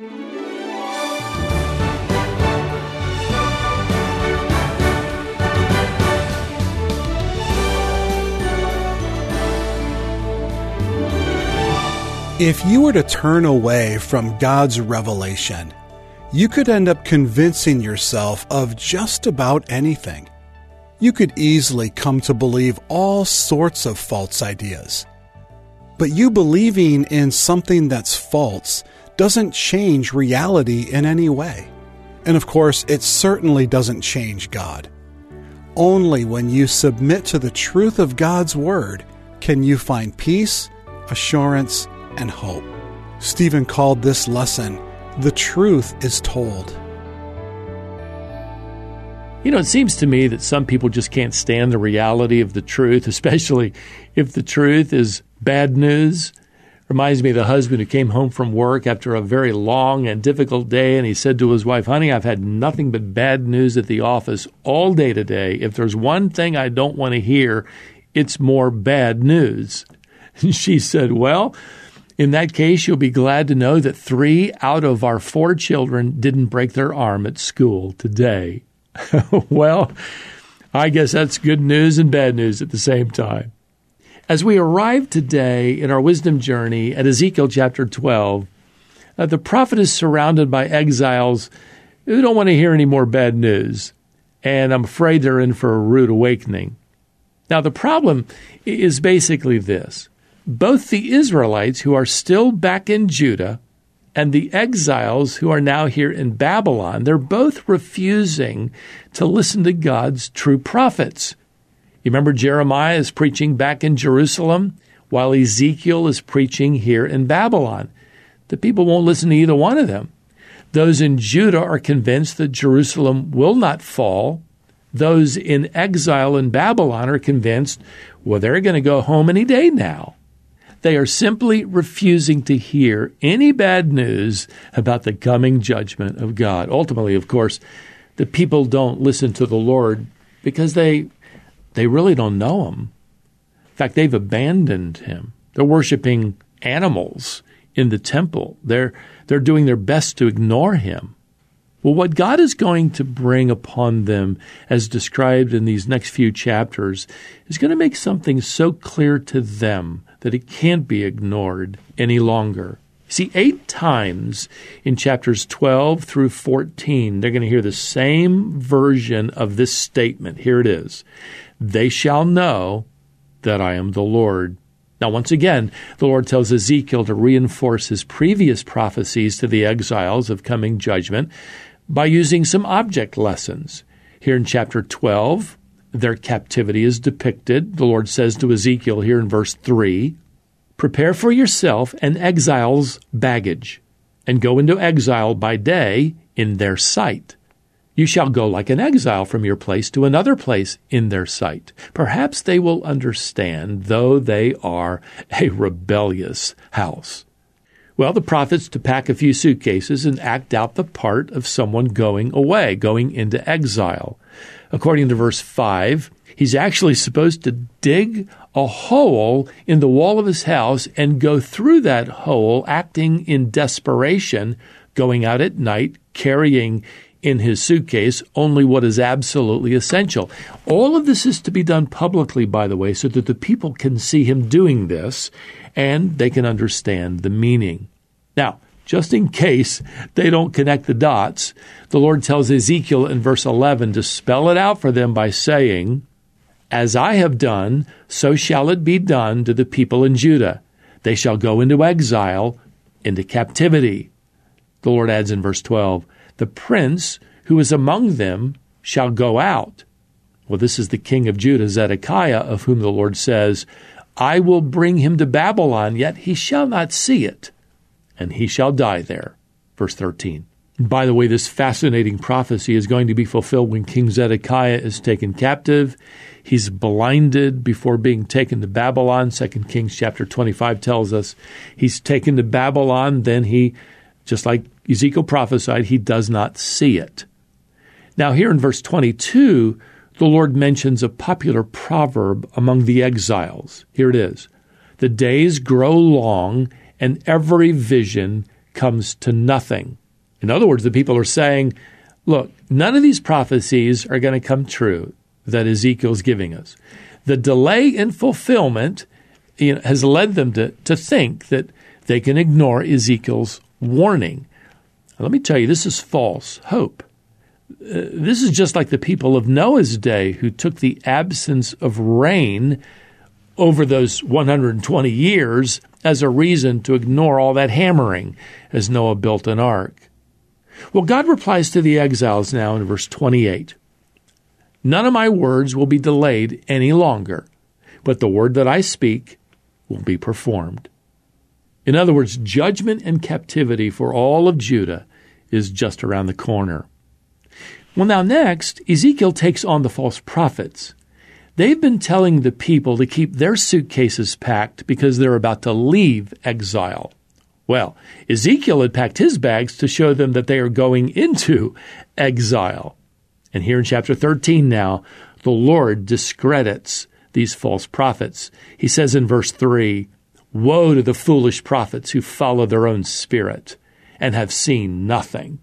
If you were to turn away from God's revelation, you could end up convincing yourself of just about anything. You could easily come to believe all sorts of false ideas. But you believing in something that's false doesn't change reality in any way. And of course, it certainly doesn't change God. Only when you submit to the truth of God's Word can you find peace, assurance, and hope. Stephen called this lesson, The Truth is Told. You know, it seems to me that some people just can't stand the reality of the truth, especially if the truth is bad news. Reminds me of the husband who came home from work after a very long and difficult day, and he said to his wife, Honey, I've had nothing but bad news at the office all day today. If there's one thing I don't want to hear, it's more bad news. And she said, Well, in that case, you'll be glad to know that three out of our four children didn't break their arm at school today. well, I guess that's good news and bad news at the same time. As we arrive today in our wisdom journey at Ezekiel chapter 12, uh, the prophet is surrounded by exiles who don't want to hear any more bad news, and I'm afraid they're in for a rude awakening. Now, the problem is basically this both the Israelites who are still back in Judah and the exiles who are now here in Babylon, they're both refusing to listen to God's true prophets. You remember Jeremiah is preaching back in Jerusalem while Ezekiel is preaching here in Babylon. The people won't listen to either one of them. Those in Judah are convinced that Jerusalem will not fall. Those in exile in Babylon are convinced, well, they're going to go home any day now. They are simply refusing to hear any bad news about the coming judgment of God. Ultimately, of course, the people don't listen to the Lord because they they really don't know him. In fact, they've abandoned him. They're worshiping animals in the temple. They're they're doing their best to ignore him. Well, what God is going to bring upon them, as described in these next few chapters, is going to make something so clear to them that it can't be ignored any longer. See, eight times in chapters 12 through 14, they're going to hear the same version of this statement. Here it is They shall know that I am the Lord. Now, once again, the Lord tells Ezekiel to reinforce his previous prophecies to the exiles of coming judgment by using some object lessons. Here in chapter 12, their captivity is depicted. The Lord says to Ezekiel here in verse 3 Prepare for yourself an exile's baggage, and go into exile by day in their sight. You shall go like an exile from your place to another place in their sight. Perhaps they will understand, though they are a rebellious house. Well, the prophet's to pack a few suitcases and act out the part of someone going away, going into exile according to verse 5, he's actually supposed to dig a hole in the wall of his house and go through that hole, acting in desperation, going out at night, carrying in his suitcase only what is absolutely essential. All of this is to be done publicly, by the way, so that the people can see him doing this and they can understand the meaning. Now, just in case they don't connect the dots, the Lord tells Ezekiel in verse 11 to spell it out for them by saying, As I have done, so shall it be done to the people in Judah. They shall go into exile, into captivity. The Lord adds in verse 12, The prince who is among them shall go out. Well, this is the king of Judah, Zedekiah, of whom the Lord says, I will bring him to Babylon, yet he shall not see it and he shall die there. Verse 13. By the way, this fascinating prophecy is going to be fulfilled when King Zedekiah is taken captive. He's blinded before being taken to Babylon. Second Kings chapter 25 tells us he's taken to Babylon, then he, just like Ezekiel prophesied, he does not see it. Now, here in verse 22, the Lord mentions a popular proverb among the exiles. Here it is The days grow long and every vision comes to nothing. In other words, the people are saying, look, none of these prophecies are going to come true that Ezekiel's giving us. The delay in fulfillment you know, has led them to, to think that they can ignore Ezekiel's warning. Let me tell you, this is false hope. Uh, this is just like the people of Noah's day who took the absence of rain over those 120 years as a reason to ignore all that hammering as Noah built an ark. Well, God replies to the exiles now in verse 28 None of my words will be delayed any longer, but the word that I speak will be performed. In other words, judgment and captivity for all of Judah is just around the corner. Well, now, next, Ezekiel takes on the false prophets. They've been telling the people to keep their suitcases packed because they're about to leave exile. Well, Ezekiel had packed his bags to show them that they are going into exile. And here in chapter 13 now, the Lord discredits these false prophets. He says in verse 3 Woe to the foolish prophets who follow their own spirit and have seen nothing.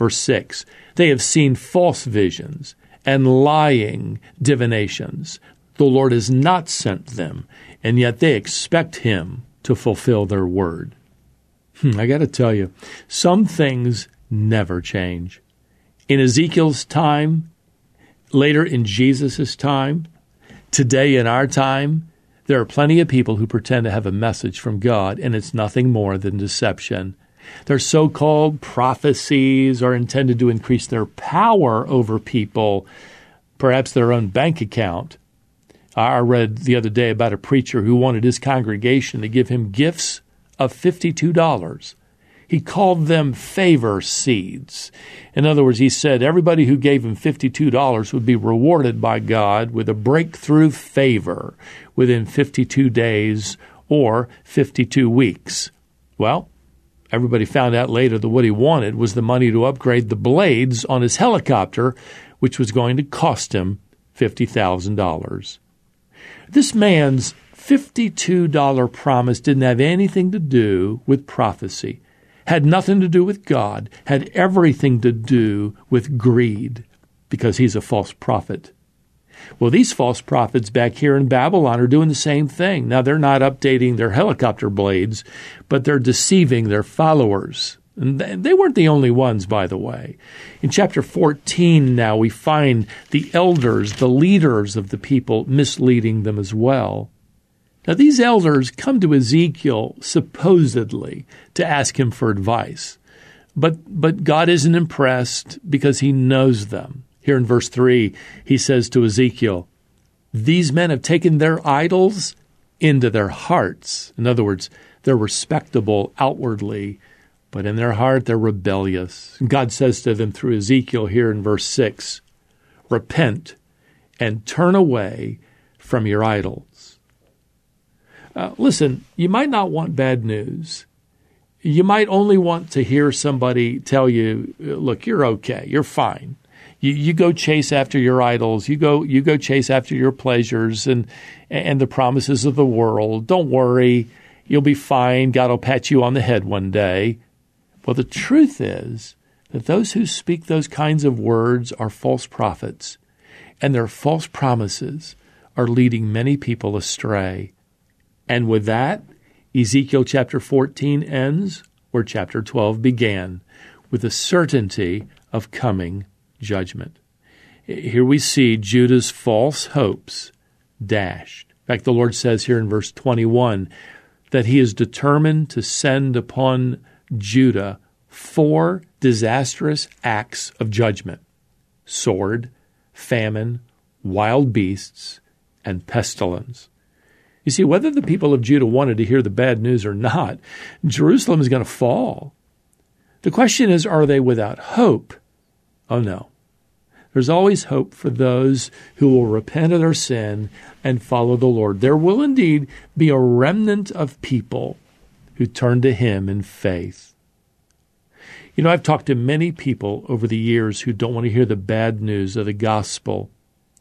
Verse 6 They have seen false visions and lying divinations. The Lord has not sent them, and yet they expect Him to fulfill their word. Hmm, I got to tell you, some things never change. In Ezekiel's time, later in Jesus' time, today in our time, there are plenty of people who pretend to have a message from God, and it's nothing more than deception. Their so called prophecies are intended to increase their power over people, perhaps their own bank account. I read the other day about a preacher who wanted his congregation to give him gifts of $52. He called them favor seeds. In other words, he said everybody who gave him $52 would be rewarded by God with a breakthrough favor within 52 days or 52 weeks. Well, Everybody found out later that what he wanted was the money to upgrade the blades on his helicopter, which was going to cost him $50,000. This man's $52 promise didn't have anything to do with prophecy, had nothing to do with God, had everything to do with greed, because he's a false prophet. Well, these false prophets back here in Babylon are doing the same thing. Now, they're not updating their helicopter blades, but they're deceiving their followers. And they weren't the only ones, by the way. In chapter 14, now we find the elders, the leaders of the people, misleading them as well. Now, these elders come to Ezekiel supposedly to ask him for advice. But, but God isn't impressed because he knows them. Here in verse 3, he says to Ezekiel, These men have taken their idols into their hearts. In other words, they're respectable outwardly, but in their heart they're rebellious. God says to them through Ezekiel here in verse 6 Repent and turn away from your idols. Uh, listen, you might not want bad news. You might only want to hear somebody tell you, look, you're okay, you're fine you, you go chase after your idols. You go you go chase after your pleasures and and the promises of the world. Don't worry, you'll be fine. God will pat you on the head one day. Well, the truth is that those who speak those kinds of words are false prophets, and their false promises are leading many people astray. And with that, Ezekiel chapter 14 ends where chapter 12 began, with the certainty of coming judgment. Here we see Judah's false hopes dashed. In fact, the Lord says here in verse 21 that he is determined to send upon Judah four disastrous acts of judgment sword, famine, wild beasts, and pestilence. You see, whether the people of Judah wanted to hear the bad news or not, Jerusalem is going to fall. The question is, are they without hope? Oh no. There's always hope for those who will repent of their sin and follow the Lord. There will indeed be a remnant of people who turn to Him in faith. You know, I've talked to many people over the years who don't want to hear the bad news of the gospel.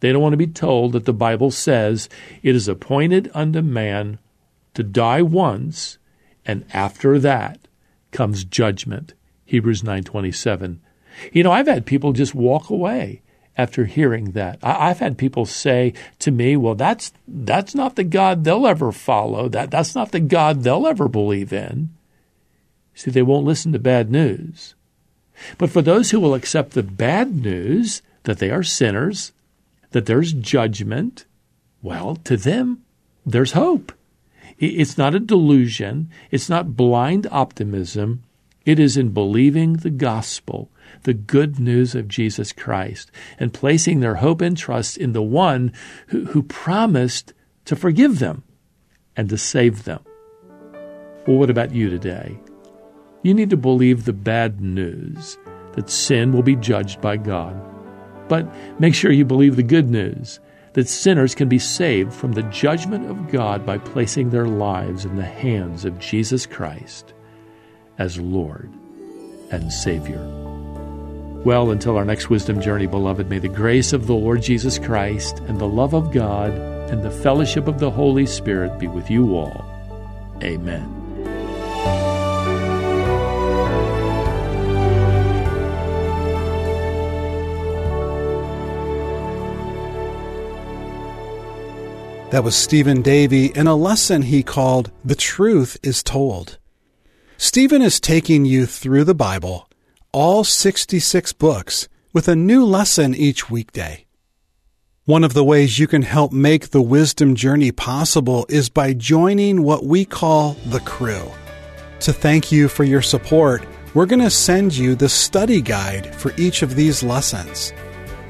They don't want to be told that the Bible says it is appointed unto man to die once, and after that comes judgment. Hebrews 9:27. You know, I've had people just walk away after hearing that. I, have had people say to me, "Well, that's that's not the God they'll ever follow. That that's not the God they'll ever believe in." See, they won't listen to bad news. But for those who will accept the bad news that they are sinners, that there's judgment, well, to them, there's hope. It's not a delusion. It's not blind optimism. It is in believing the gospel, the good news of Jesus Christ, and placing their hope and trust in the one who, who promised to forgive them and to save them. Well, what about you today? You need to believe the bad news that sin will be judged by God. But make sure you believe the good news that sinners can be saved from the judgment of God by placing their lives in the hands of Jesus Christ as Lord and Savior. Well, until our next wisdom journey, beloved, may the grace of the Lord Jesus Christ and the love of God and the fellowship of the Holy Spirit be with you all. Amen. That was Stephen Davey in a lesson he called The Truth is Told. Stephen is taking you through the Bible, all 66 books, with a new lesson each weekday. One of the ways you can help make the wisdom journey possible is by joining what we call the crew. To thank you for your support, we're going to send you the study guide for each of these lessons.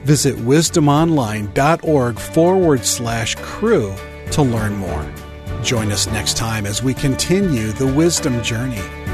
Visit wisdomonline.org forward slash crew to learn more. Join us next time as we continue the wisdom journey.